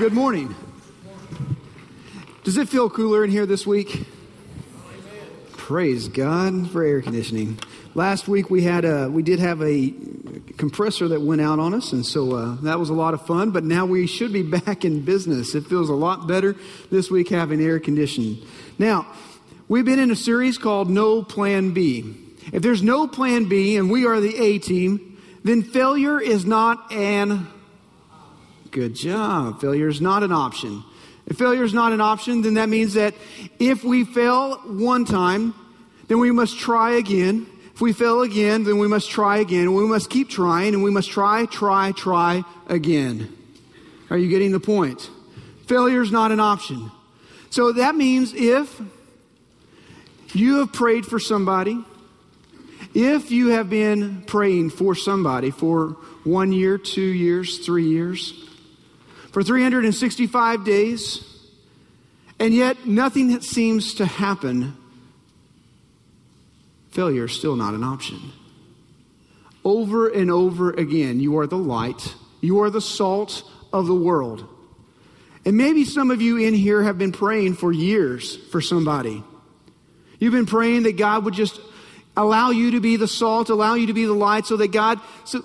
good morning. Does it feel cooler in here this week? Praise God for air conditioning. Last week we had a we did have a compressor that went out on us, and so uh, that was a lot of fun. But now we should be back in business. It feels a lot better this week having air conditioning. Now we've been in a series called No Plan B. If there's no Plan B, and we are the A team, then failure is not an Good job. Failure is not an option. If failure is not an option, then that means that if we fail one time, then we must try again. If we fail again, then we must try again. We must keep trying, and we must try, try, try again. Are you getting the point? Failure is not an option. So that means if you have prayed for somebody, if you have been praying for somebody for one year, two years, three years, for 365 days, and yet nothing seems to happen, failure is still not an option. Over and over again, you are the light, you are the salt of the world. And maybe some of you in here have been praying for years for somebody. You've been praying that God would just allow you to be the salt, allow you to be the light so that God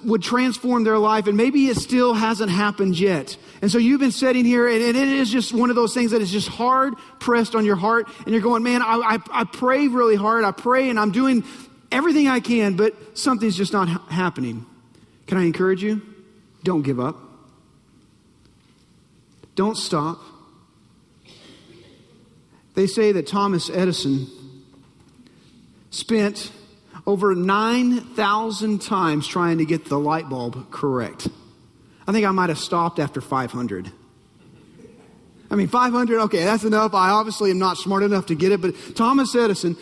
would transform their life. And maybe it still hasn't happened yet. And so you've been sitting here and, it is just one of those things that is just hard pressed on your heart. And you're going, man, I, I, I pray really hard. I pray and I'm doing everything I can, but something's just not ha- happening. Can I encourage you? Don't give up. Don't stop. They say that Thomas Edison spent over 9,000 times trying to get the light bulb correct. I think I might have stopped after 500. I mean, 500, okay, that's enough. I obviously am not smart enough to get it, but Thomas Edison,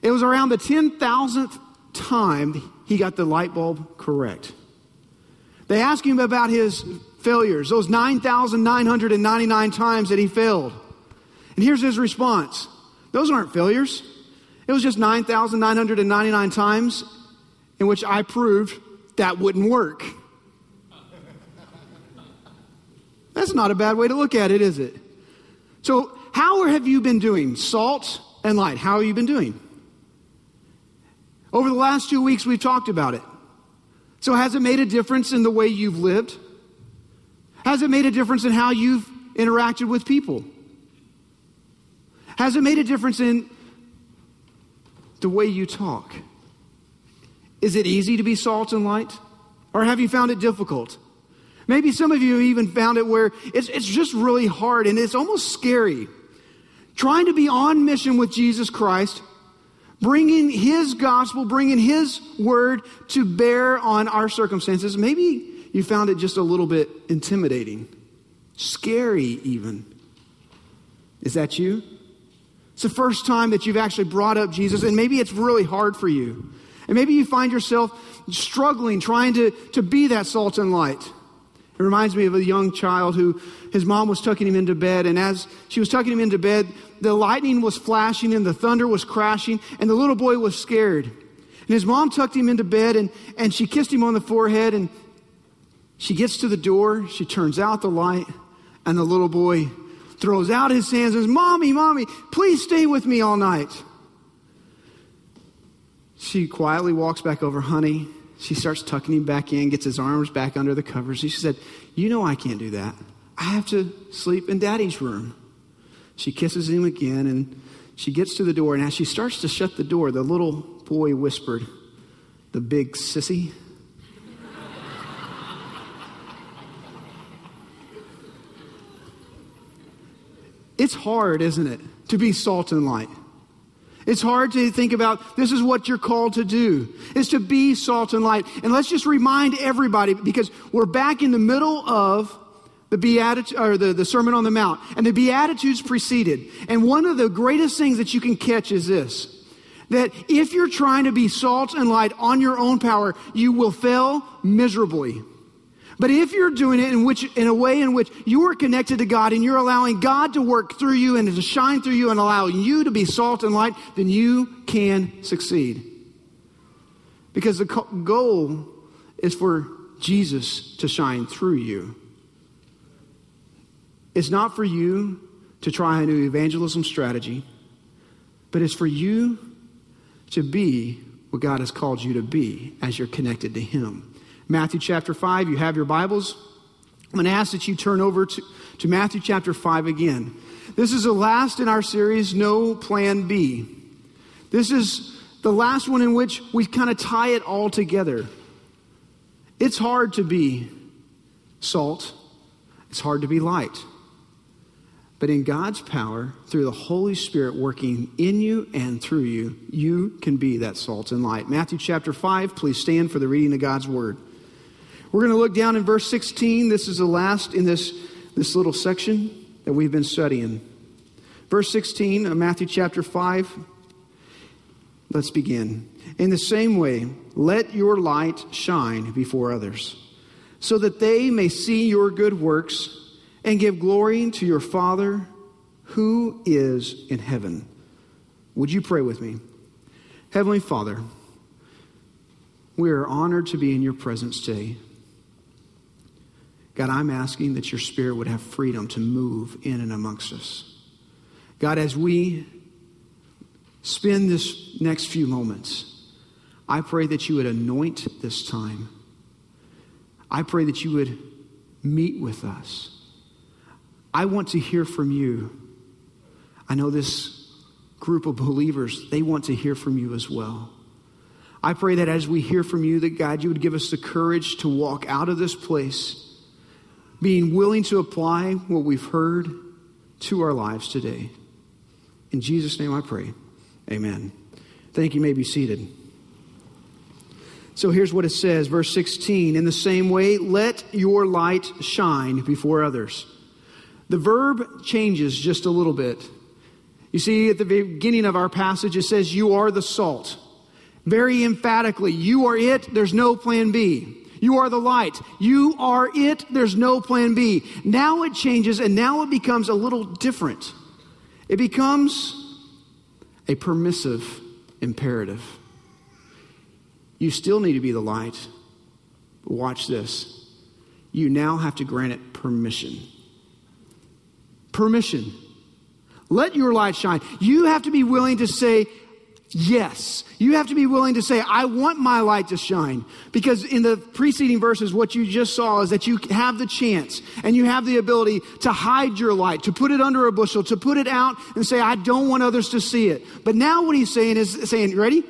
it was around the 10,000th time he got the light bulb correct. They asked him about his failures, those 9,999 times that he failed. And here's his response Those aren't failures. It was just 9,999 times in which I proved that wouldn't work. That's not a bad way to look at it, is it? So, how have you been doing? Salt and light. How have you been doing? Over the last two weeks, we've talked about it. So, has it made a difference in the way you've lived? Has it made a difference in how you've interacted with people? Has it made a difference in the way you talk? Is it easy to be salt and light? Or have you found it difficult? Maybe some of you even found it where it's, it's just really hard and it's almost scary. Trying to be on mission with Jesus Christ, bringing His gospel, bringing His word to bear on our circumstances. Maybe you found it just a little bit intimidating, scary even. Is that you? It's the first time that you've actually brought up Jesus, and maybe it's really hard for you. And maybe you find yourself struggling, trying to, to be that salt and light. It reminds me of a young child who his mom was tucking him into bed, and as she was tucking him into bed, the lightning was flashing and the thunder was crashing, and the little boy was scared. And his mom tucked him into bed, and, and she kissed him on the forehead, and she gets to the door, she turns out the light, and the little boy throws out his hands and says, Mommy, Mommy, please stay with me all night. She quietly walks back over, Honey. She starts tucking him back in, gets his arms back under the covers. She said, You know I can't do that. I have to sleep in daddy's room. She kisses him again and she gets to the door. And as she starts to shut the door, the little boy whispered, The big sissy. It's hard, isn't it, to be salt and light? It's hard to think about this is what you're called to do, is to be salt and light. And let's just remind everybody, because we're back in the middle of the Beatitude, or the, the Sermon on the Mount, and the Beatitudes preceded. And one of the greatest things that you can catch is this that if you're trying to be salt and light on your own power, you will fail miserably. But if you're doing it in which in a way in which you are connected to God and you're allowing God to work through you and to shine through you and allow you to be salt and light, then you can succeed. Because the goal is for Jesus to shine through you. It's not for you to try a new evangelism strategy, but it's for you to be what God has called you to be as you're connected to Him. Matthew chapter 5, you have your Bibles. I'm going to ask that you turn over to, to Matthew chapter 5 again. This is the last in our series, No Plan B. This is the last one in which we kind of tie it all together. It's hard to be salt, it's hard to be light. But in God's power, through the Holy Spirit working in you and through you, you can be that salt and light. Matthew chapter 5, please stand for the reading of God's word. We're going to look down in verse 16. This is the last in this, this little section that we've been studying. Verse 16 of Matthew chapter 5. Let's begin. In the same way, let your light shine before others, so that they may see your good works and give glory to your Father who is in heaven. Would you pray with me? Heavenly Father, we are honored to be in your presence today. God, I'm asking that your Spirit would have freedom to move in and amongst us. God, as we spend this next few moments, I pray that you would anoint this time. I pray that you would meet with us. I want to hear from you. I know this group of believers, they want to hear from you as well. I pray that as we hear from you, that God, you would give us the courage to walk out of this place, being willing to apply what we've heard to our lives today. In Jesus' name I pray. Amen. Thank you. may be seated. So here's what it says, verse 16. In the same way, let your light shine before others the verb changes just a little bit. You see, at the beginning of our passage, it says, You are the salt. Very emphatically, you are it, there's no plan B. You are the light. You are it, there's no plan B. Now it changes, and now it becomes a little different. It becomes a permissive imperative. You still need to be the light. But watch this. You now have to grant it permission permission. Let your light shine. You have to be willing to say, Yes. You have to be willing to say, I want my light to shine. Because in the preceding verses, what you just saw is that you have the chance and you have the ability to hide your light, to put it under a bushel, to put it out and say, I don't want others to see it. But now what he's saying is saying, ready?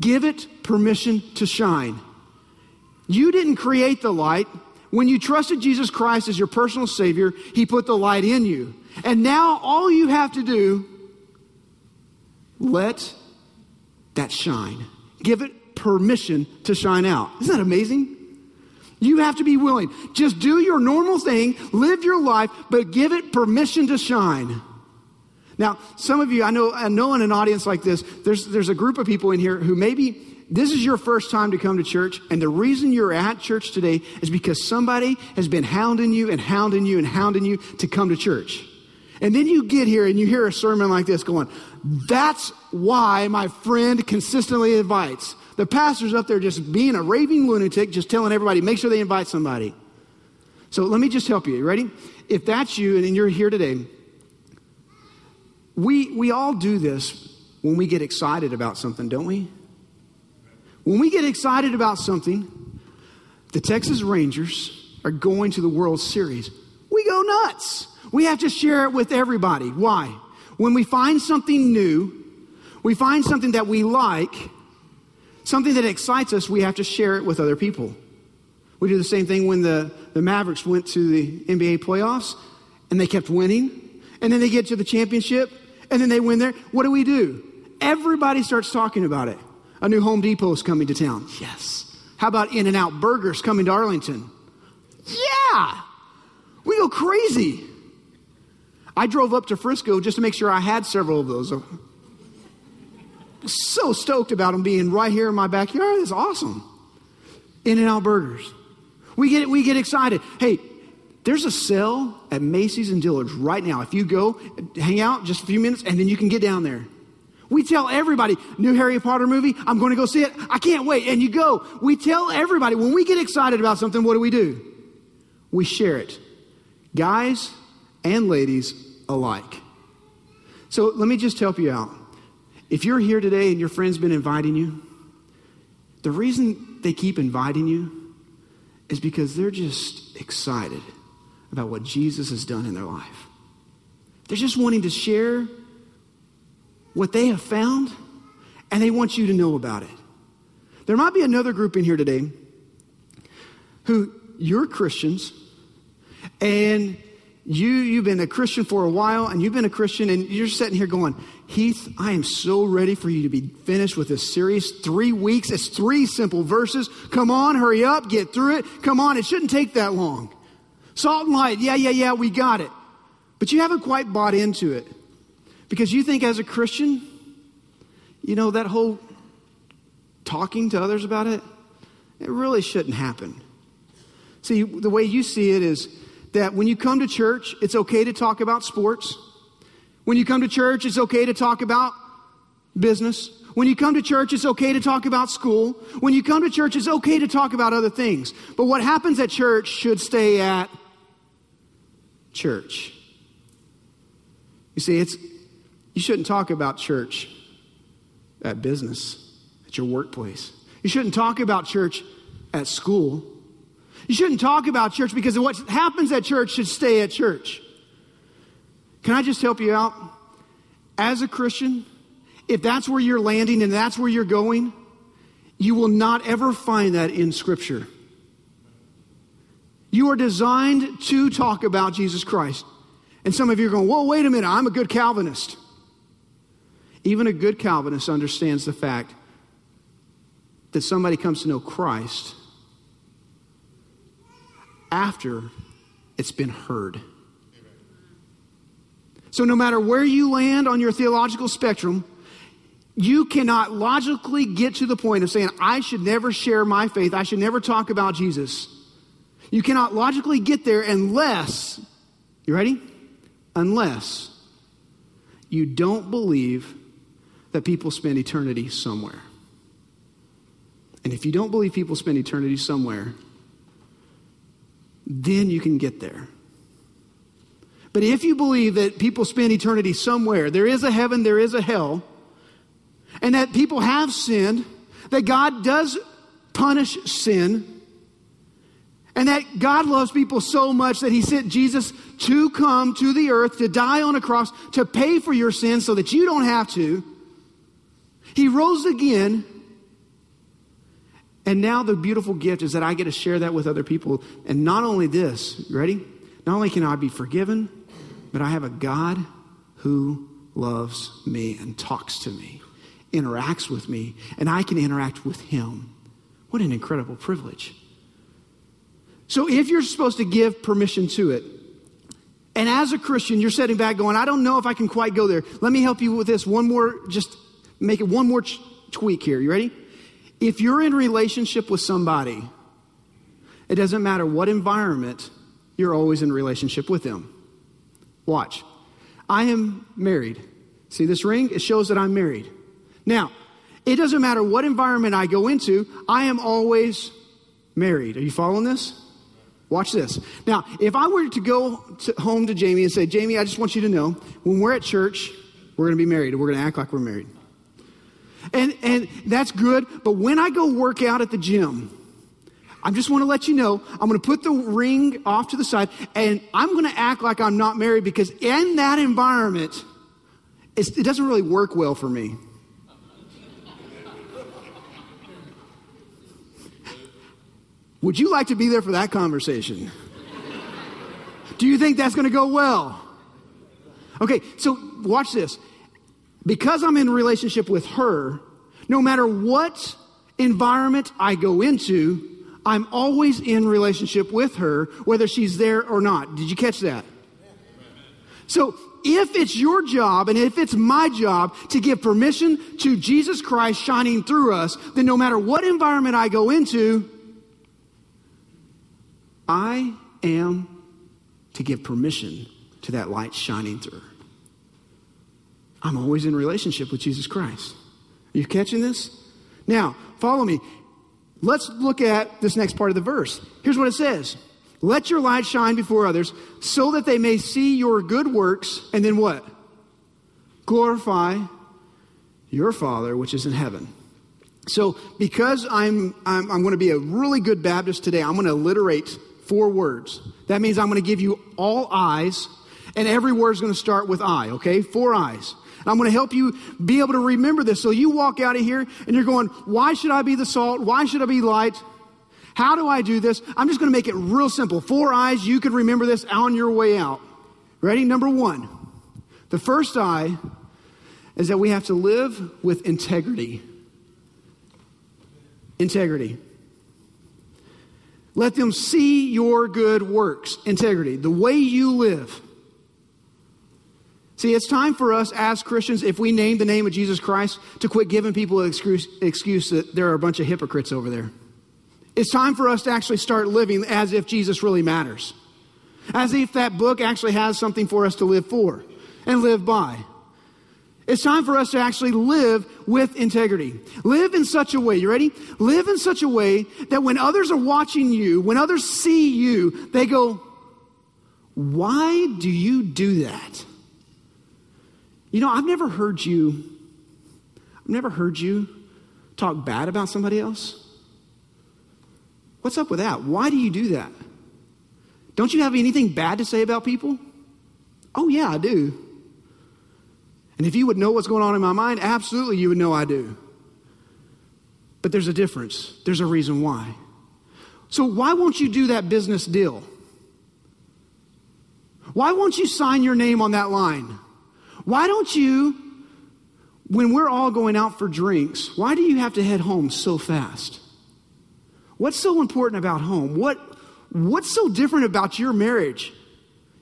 Give it permission to shine. You didn't create the light. When you trusted Jesus Christ as your personal Savior, He put the light in you. And now all you have to do, let that shine. Give it permission to shine out. Isn't that amazing? You have to be willing. Just do your normal thing, live your life, but give it permission to shine. Now, some of you, I know, I know in an audience like this, there's, there's a group of people in here who maybe this is your first time to come to church, and the reason you're at church today is because somebody has been hounding you and hounding you and hounding you to come to church. And then you get here and you hear a sermon like this going, That's why my friend consistently invites. The pastor's up there just being a raving lunatic, just telling everybody, make sure they invite somebody. So let me just help you. You ready? If that's you and you're here today, we, we all do this when we get excited about something, don't we? When we get excited about something, the Texas Rangers are going to the World Series. We go nuts. We have to share it with everybody. Why? When we find something new, we find something that we like, something that excites us, we have to share it with other people. We do the same thing when the, the Mavericks went to the NBA playoffs and they kept winning. And then they get to the championship and then they win there. What do we do? Everybody starts talking about it. A new Home Depot is coming to town. Yes. How about In N Out Burgers coming to Arlington? Yeah. We go crazy. I drove up to Frisco just to make sure I had several of those. So stoked about them being right here in my backyard. It's awesome. In and Out Burgers. We get we get excited. Hey, there's a sale at Macy's and Dillard's right now. If you go, hang out just a few minutes, and then you can get down there. We tell everybody, new Harry Potter movie, I'm going to go see it. I can't wait. And you go. We tell everybody, when we get excited about something, what do we do? We share it. Guys, and ladies alike. So let me just help you out. If you're here today and your friend's been inviting you, the reason they keep inviting you is because they're just excited about what Jesus has done in their life. They're just wanting to share what they have found, and they want you to know about it. There might be another group in here today who you're Christians, and you you've been a Christian for a while, and you've been a Christian, and you're sitting here going, Heath, I am so ready for you to be finished with this series. Three weeks. It's three simple verses. Come on, hurry up, get through it. Come on, it shouldn't take that long. Salt and light. Yeah, yeah, yeah, we got it. But you haven't quite bought into it. Because you think as a Christian, you know, that whole talking to others about it, it really shouldn't happen. See, the way you see it is that when you come to church, it's okay to talk about sports. When you come to church, it's okay to talk about business. When you come to church, it's okay to talk about school. When you come to church, it's okay to talk about other things. But what happens at church should stay at church. You see, it's you shouldn't talk about church at business, at your workplace. You shouldn't talk about church at school. You shouldn't talk about church because what happens at church should stay at church. Can I just help you out? As a Christian, if that's where you're landing and that's where you're going, you will not ever find that in Scripture. You are designed to talk about Jesus Christ. And some of you are going, well, wait a minute, I'm a good Calvinist. Even a good Calvinist understands the fact that somebody comes to know Christ after it's been heard. So, no matter where you land on your theological spectrum, you cannot logically get to the point of saying, I should never share my faith, I should never talk about Jesus. You cannot logically get there unless, you ready? Unless you don't believe that people spend eternity somewhere. And if you don't believe people spend eternity somewhere, then you can get there. But if you believe that people spend eternity somewhere, there is a heaven, there is a hell, and that people have sinned, that God does punish sin, and that God loves people so much that He sent Jesus to come to the earth to die on a cross to pay for your sins so that you don't have to. He rose again. And now the beautiful gift is that I get to share that with other people. And not only this, ready? Not only can I be forgiven, but I have a God who loves me and talks to me, interacts with me, and I can interact with him. What an incredible privilege. So, if you're supposed to give permission to it, and as a Christian, you're sitting back going, I don't know if I can quite go there. Let me help you with this. One more, just make it one more ch- tweak here. You ready? If you're in relationship with somebody, it doesn't matter what environment, you're always in relationship with them. Watch. I am married. See this ring? It shows that I'm married. Now, it doesn't matter what environment I go into, I am always married. Are you following this? Watch this. Now, if I were to go to home to Jamie and say, Jamie, I just want you to know, when we're at church, we're going to be married and we're going to act like we're married. And, and that's good, but when I go work out at the gym, I just want to let you know, I'm going to put the ring off to the side and I'm going to act like I'm not married because in that environment, it doesn't really work well for me. Would you like to be there for that conversation? Do you think that's going to go well? Okay, so watch this. Because I'm in relationship with her, no matter what environment I go into, I'm always in relationship with her, whether she's there or not. Did you catch that? So if it's your job and if it's my job to give permission to Jesus Christ shining through us, then no matter what environment I go into, I am to give permission to that light shining through. I'm always in relationship with Jesus Christ. Are you catching this? Now, follow me. Let's look at this next part of the verse. Here's what it says Let your light shine before others so that they may see your good works and then what? Glorify your Father which is in heaven. So, because I'm, I'm, I'm going to be a really good Baptist today, I'm going to alliterate four words. That means I'm going to give you all eyes, and every word is going to start with I, okay? Four eyes. And I'm going to help you be able to remember this. So you walk out of here and you're going, why should I be the salt? Why should I be light? How do I do this? I'm just going to make it real simple. Four eyes, you can remember this on your way out. Ready? Number one. The first eye is that we have to live with integrity. Integrity. Let them see your good works. Integrity. The way you live. See, it's time for us as Christians, if we name the name of Jesus Christ, to quit giving people an excuse, excuse that there are a bunch of hypocrites over there. It's time for us to actually start living as if Jesus really matters. As if that book actually has something for us to live for and live by. It's time for us to actually live with integrity. Live in such a way, you ready? Live in such a way that when others are watching you, when others see you, they go, Why do you do that? You know, I've never heard you, I've never heard you talk bad about somebody else. What's up with that? Why do you do that? Don't you have anything bad to say about people? Oh, yeah, I do. And if you would know what's going on in my mind, absolutely you would know I do. But there's a difference, there's a reason why. So, why won't you do that business deal? Why won't you sign your name on that line? Why don't you, when we're all going out for drinks, why do you have to head home so fast? What's so important about home? What, what's so different about your marriage?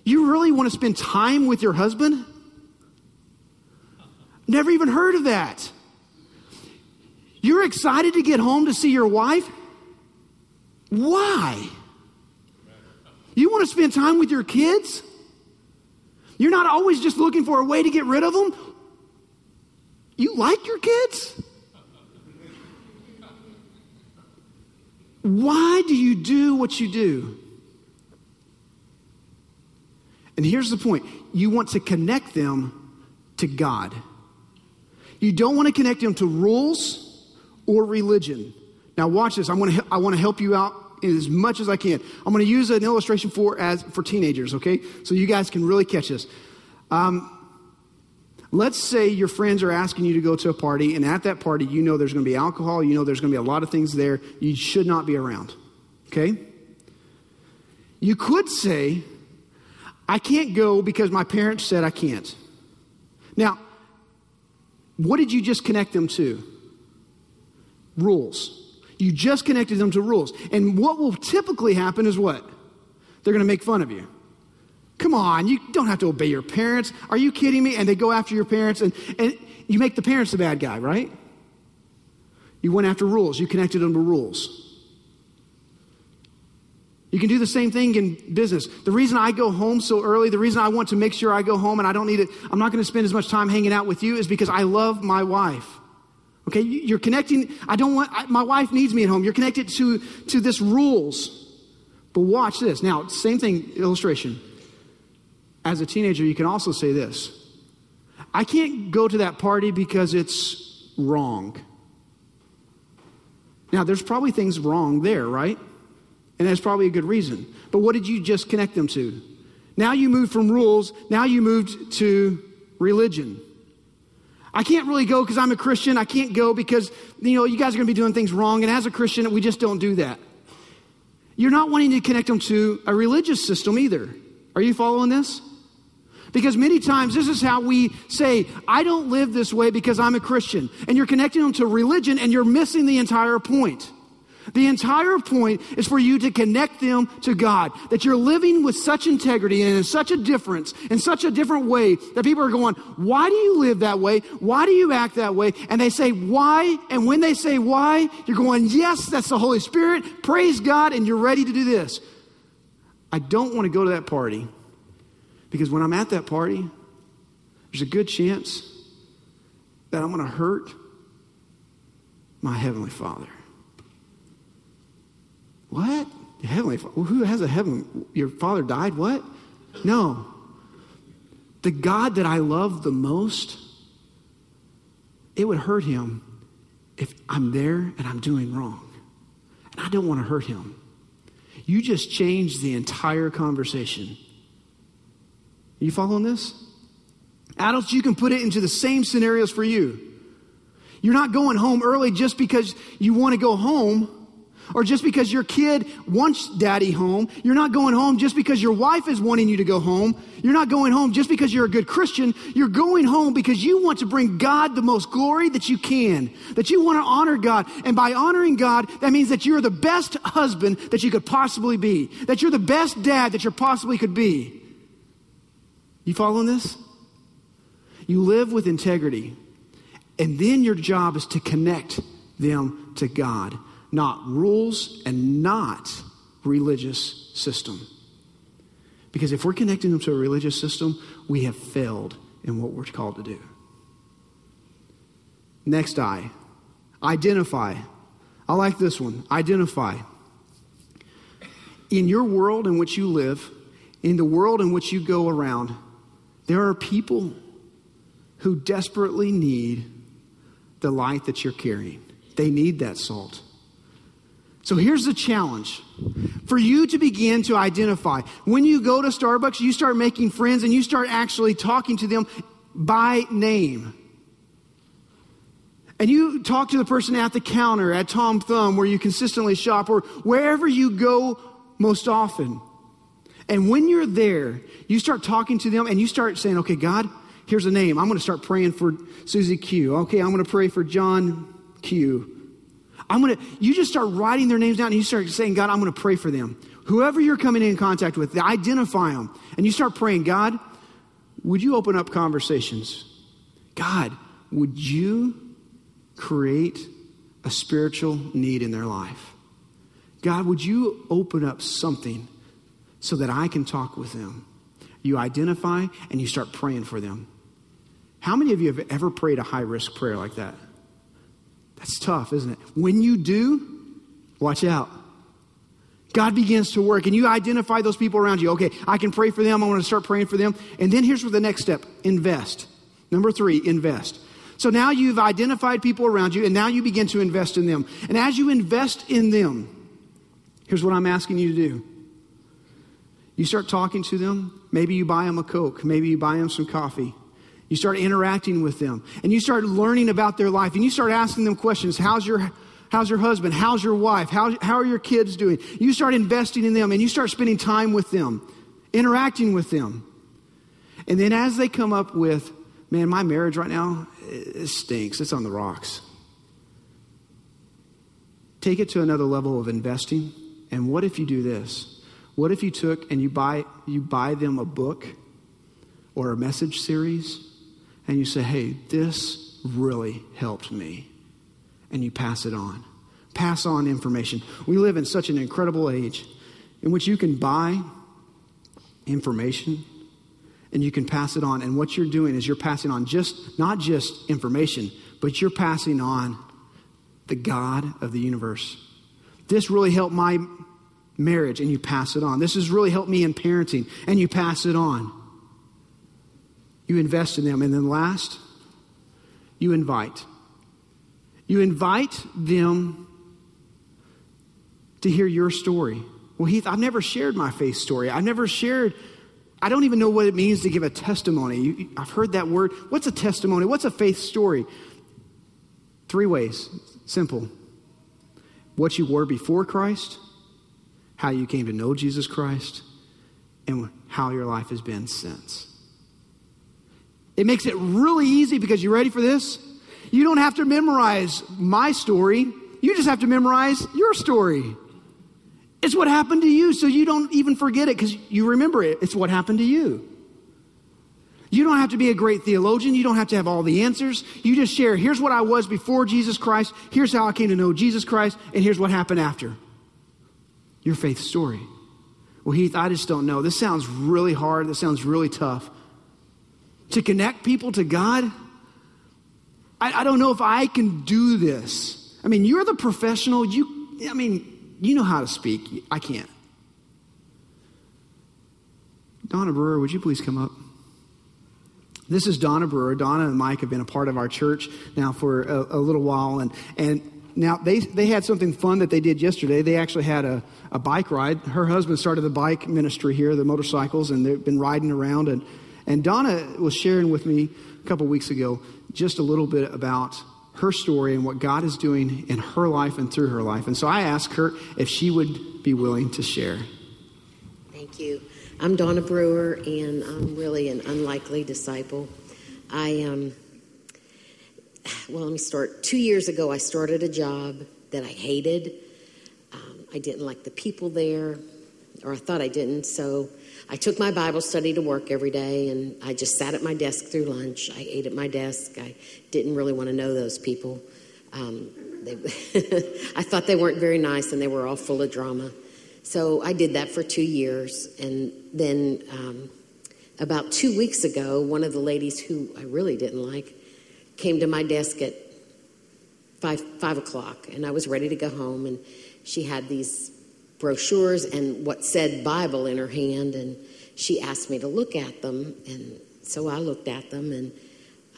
You really want to spend time with your husband? Never even heard of that. You're excited to get home to see your wife? Why? You want to spend time with your kids? You're not always just looking for a way to get rid of them? You like your kids? Why do you do what you do? And here's the point you want to connect them to God. You don't want to connect them to rules or religion. Now, watch this. I'm going to, I want to help you out as much as I can. I'm going to use an illustration for, as, for teenagers, okay? So you guys can really catch this. Um, let's say your friends are asking you to go to a party, and at that party, you know there's going to be alcohol, you know there's going to be a lot of things there you should not be around, okay? You could say, I can't go because my parents said I can't. Now, what did you just connect them to? Rules. You just connected them to rules. And what will typically happen is what? They're going to make fun of you. Come on, you don't have to obey your parents. Are you kidding me? And they go after your parents, and, and you make the parents the bad guy, right? You went after rules, you connected them to rules. You can do the same thing in business. The reason I go home so early, the reason I want to make sure I go home and I don't need it, I'm not going to spend as much time hanging out with you is because I love my wife. Okay, you're connecting, I don't want, I, my wife needs me at home. You're connected to, to this rules. But watch this. Now, same thing, illustration. As a teenager, you can also say this I can't go to that party because it's wrong. Now, there's probably things wrong there, right? And that's probably a good reason. But what did you just connect them to? Now you moved from rules, now you moved to religion. I can't really go because I'm a Christian. I can't go because, you know, you guys are going to be doing things wrong. And as a Christian, we just don't do that. You're not wanting to connect them to a religious system either. Are you following this? Because many times this is how we say, I don't live this way because I'm a Christian. And you're connecting them to religion and you're missing the entire point. The entire point is for you to connect them to God. That you're living with such integrity and in such a difference, in such a different way that people are going, Why do you live that way? Why do you act that way? And they say, Why? And when they say why, you're going, Yes, that's the Holy Spirit. Praise God. And you're ready to do this. I don't want to go to that party because when I'm at that party, there's a good chance that I'm going to hurt my Heavenly Father. What? Heavenly Father. Who has a heaven? Your father died? What? No. The God that I love the most, it would hurt him if I'm there and I'm doing wrong. And I don't want to hurt him. You just changed the entire conversation. You following this? Adults, you can put it into the same scenarios for you. You're not going home early just because you want to go home or just because your kid wants daddy home. You're not going home just because your wife is wanting you to go home. You're not going home just because you're a good Christian. You're going home because you want to bring God the most glory that you can, that you want to honor God. And by honoring God, that means that you're the best husband that you could possibly be, that you're the best dad that you possibly could be. You following this? You live with integrity. And then your job is to connect them to God, not rules and not religious system. Because if we're connecting them to a religious system, we have failed in what we're called to do. Next I, identify. I like this one. Identify. In your world in which you live, in the world in which you go around, there are people who desperately need the light that you're carrying. They need that salt. So here's the challenge for you to begin to identify. When you go to Starbucks, you start making friends and you start actually talking to them by name. And you talk to the person at the counter at Tom Thumb where you consistently shop or wherever you go most often. And when you're there, you start talking to them and you start saying, okay, God, Here's a name. I'm going to start praying for Susie Q. Okay, I'm going to pray for John Q. I'm going to, you just start writing their names down and you start saying, God, I'm going to pray for them. Whoever you're coming in contact with, identify them. And you start praying, God, would you open up conversations? God, would you create a spiritual need in their life? God, would you open up something so that I can talk with them? You identify and you start praying for them. How many of you have ever prayed a high risk prayer like that? That's tough, isn't it? When you do, watch out. God begins to work and you identify those people around you. Okay, I can pray for them. I want to start praying for them. And then here's the next step invest. Number three, invest. So now you've identified people around you and now you begin to invest in them. And as you invest in them, here's what I'm asking you to do. You start talking to them. Maybe you buy them a Coke. Maybe you buy them some coffee. You start interacting with them and you start learning about their life and you start asking them questions. How's your, how's your husband? How's your wife? How, how are your kids doing? You start investing in them and you start spending time with them, interacting with them. And then as they come up with, man, my marriage right now, eh, it stinks. It's on the rocks. Take it to another level of investing. And what if you do this? What if you took and you buy, you buy them a book or a message series and you say, hey, this really helped me. And you pass it on. Pass on information. We live in such an incredible age in which you can buy information and you can pass it on. And what you're doing is you're passing on just, not just information, but you're passing on the God of the universe. This really helped my marriage, and you pass it on. This has really helped me in parenting, and you pass it on. You invest in them. And then last, you invite. You invite them to hear your story. Well, Heath, I've never shared my faith story. I've never shared, I don't even know what it means to give a testimony. I've heard that word. What's a testimony? What's a faith story? Three ways. Simple. What you were before Christ, how you came to know Jesus Christ, and how your life has been since. It makes it really easy because you ready for this? You don't have to memorize my story. You just have to memorize your story. It's what happened to you, so you don't even forget it because you remember it. It's what happened to you. You don't have to be a great theologian. You don't have to have all the answers. You just share here's what I was before Jesus Christ, here's how I came to know Jesus Christ, and here's what happened after. Your faith story. Well, Heath, I just don't know. This sounds really hard. This sounds really tough to connect people to God. I, I don't know if I can do this. I mean, you're the professional. You, I mean, you know how to speak. I can't. Donna Brewer, would you please come up? This is Donna Brewer. Donna and Mike have been a part of our church now for a, a little while, and and now they they had something fun that they did yesterday. They actually had a, a bike ride. Her husband started the bike ministry here, the motorcycles, and they've been riding around. and And Donna was sharing with me a couple weeks ago just a little bit about her story and what God is doing in her life and through her life. And so I asked her if she would be willing to share. Thank you. I'm Donna Brewer, and I'm really an unlikely disciple. I um, well, let me start. Two years ago, I started a job that I hated. Um, I didn't like the people there, or I thought I didn't. So I took my Bible study to work every day, and I just sat at my desk through lunch. I ate at my desk. I didn't really want to know those people. Um, they, I thought they weren't very nice, and they were all full of drama. So I did that for two years. And then um, about two weeks ago, one of the ladies who I really didn't like came to my desk at five, five o'clock. And I was ready to go home. And she had these brochures and what said Bible in her hand. And she asked me to look at them. And so I looked at them, and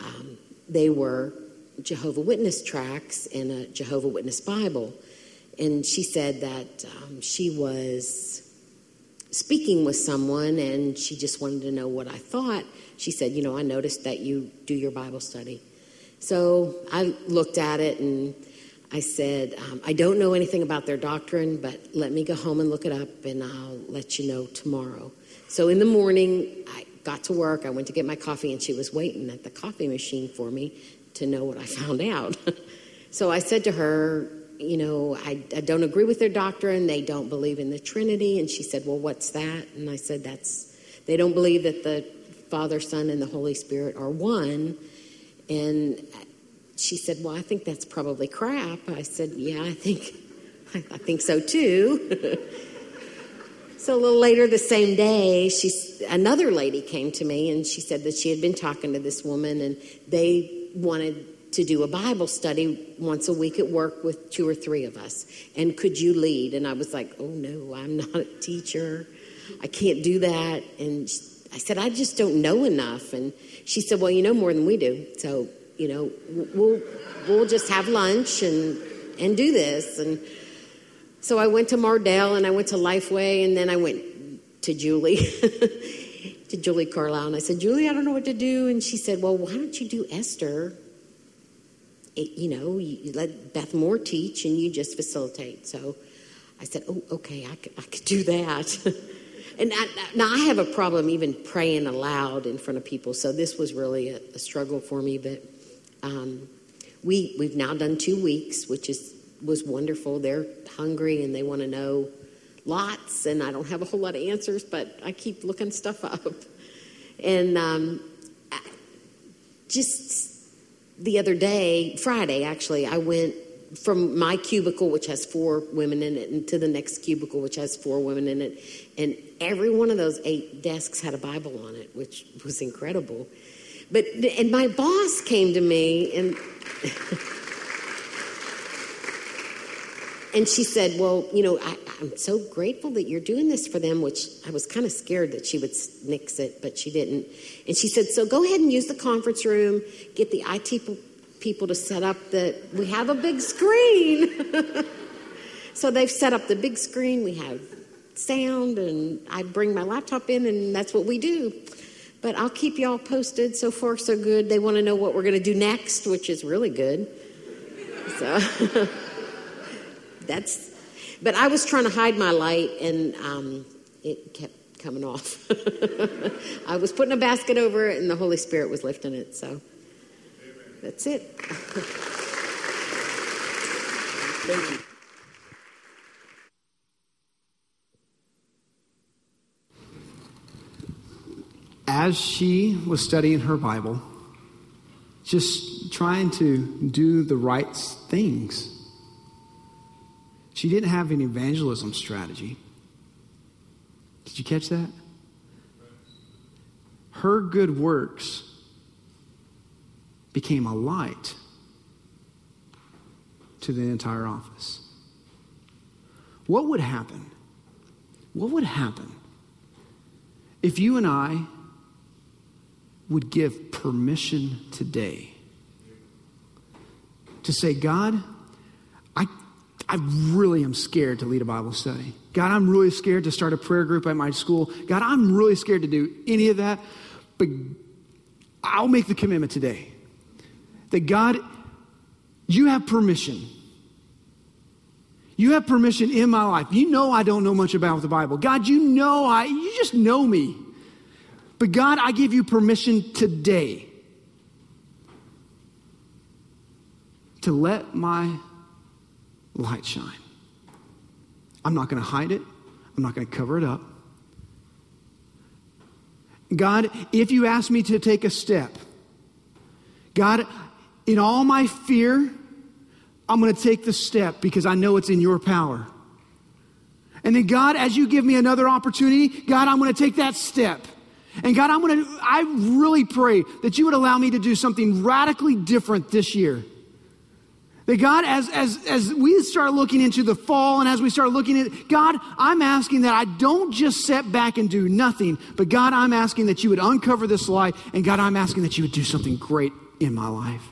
um, they were Jehovah Witness tracts and a Jehovah Witness Bible and she said that um, she was speaking with someone and she just wanted to know what I thought. She said, You know, I noticed that you do your Bible study. So I looked at it and I said, um, I don't know anything about their doctrine, but let me go home and look it up and I'll let you know tomorrow. So in the morning, I got to work. I went to get my coffee and she was waiting at the coffee machine for me to know what I found out. so I said to her, you know, I, I, don't agree with their doctrine. They don't believe in the Trinity. And she said, Well, what's that? And I said, That's, they don't believe that the Father, Son, and the Holy Spirit are one. And she said, Well, I think that's probably crap. I said, Yeah, I think, I, think so too. so a little later the same day, she's, another lady came to me and she said that she had been talking to this woman and they wanted to do a Bible study once a week at work with two or three of us. And could you lead? And I was like, oh no, I'm not a teacher. I can't do that. And I said, I just don't know enough. And she said, well, you know more than we do. So, you know, we'll, we'll just have lunch and, and do this. And so I went to Mardel and I went to Lifeway and then I went to Julie. to Julie Carlisle and I said, Julie, I don't know what to do. And she said, Well, why don't you do Esther? it, you know, you let Beth Moore teach and you just facilitate. So I said, oh, okay, I could, I could do that. and I, now I have a problem even praying aloud in front of people. So this was really a, a struggle for me. But um, we, we've now done two weeks, which is, was wonderful. They're hungry and they want to know lots. And I don't have a whole lot of answers, but I keep looking stuff up. And um, just the other day, Friday actually, I went from my cubicle, which has four women in it, and to the next cubicle, which has four women in it. And every one of those eight desks had a Bible on it, which was incredible. But, and my boss came to me and. and she said, Well, you know, I, am so grateful that you're doing this for them, which I was kind of scared that she would nix it, but she didn't. And she said, So go ahead and use the conference room, get the IT people to set up the, we have a big screen. so they've set up the big screen, we have sound, and I bring my laptop in, and that's what we do. But I'll keep y'all posted. So far, so good. They want to know what we're going to do next, which is really good. So. that's, but I was trying to hide my light and um, it kept coming off. I was putting a basket over it and the Holy Spirit was lifting it. So that's it. Thank you. As she was studying her Bible, just trying to do the right things she didn't have an evangelism strategy. Did you catch that? Her good works became a light to the entire office. What would happen? What would happen if you and I would give permission today to say, God, I, I really am scared to lead a Bible study. God, I'm really scared to start a prayer group at my school. God, I'm really scared to do any of that. But I'll make the commitment today that God, you have permission. You have permission in my life. You know I don't know much about the Bible. God, you know I, you just know me. But God, I give you permission today to let my light shine. I'm not going to hide it, I'm not going to cover it up. God, if you ask me to take a step, God, in all my fear, I'm going to take the step because I know it's in your power. And then, God, as you give me another opportunity, God, I'm going to take that step. And God, I'm to, I really pray that you would allow me to do something radically different this year. That God, as, as, as we start looking into the fall and as we start looking at God, I'm asking that I don't just sit back and do nothing, but God, I'm asking that you would uncover this light, and God, I'm asking that you would do something great in my life.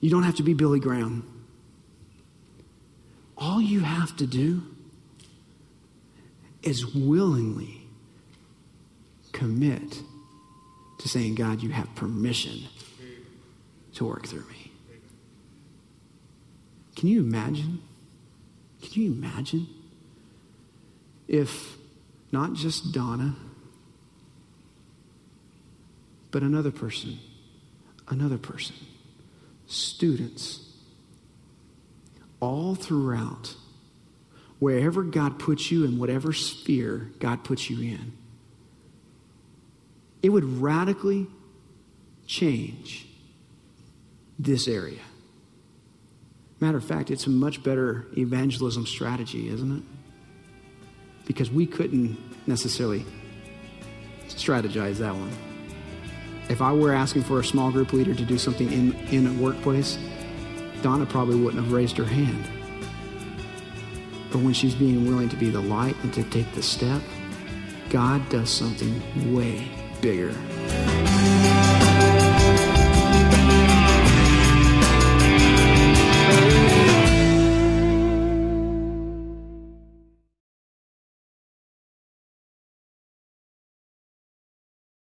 You don't have to be Billy Graham. All you have to do is willingly commit to saying, God, you have permission to work through me. Can you imagine? Can you imagine if not just Donna, but another person, another person, students, all throughout, wherever God puts you in whatever sphere God puts you in, it would radically change this area. Matter of fact, it's a much better evangelism strategy, isn't it? Because we couldn't necessarily strategize that one. If I were asking for a small group leader to do something in, in a workplace, Donna probably wouldn't have raised her hand. But when she's being willing to be the light and to take the step, God does something way bigger.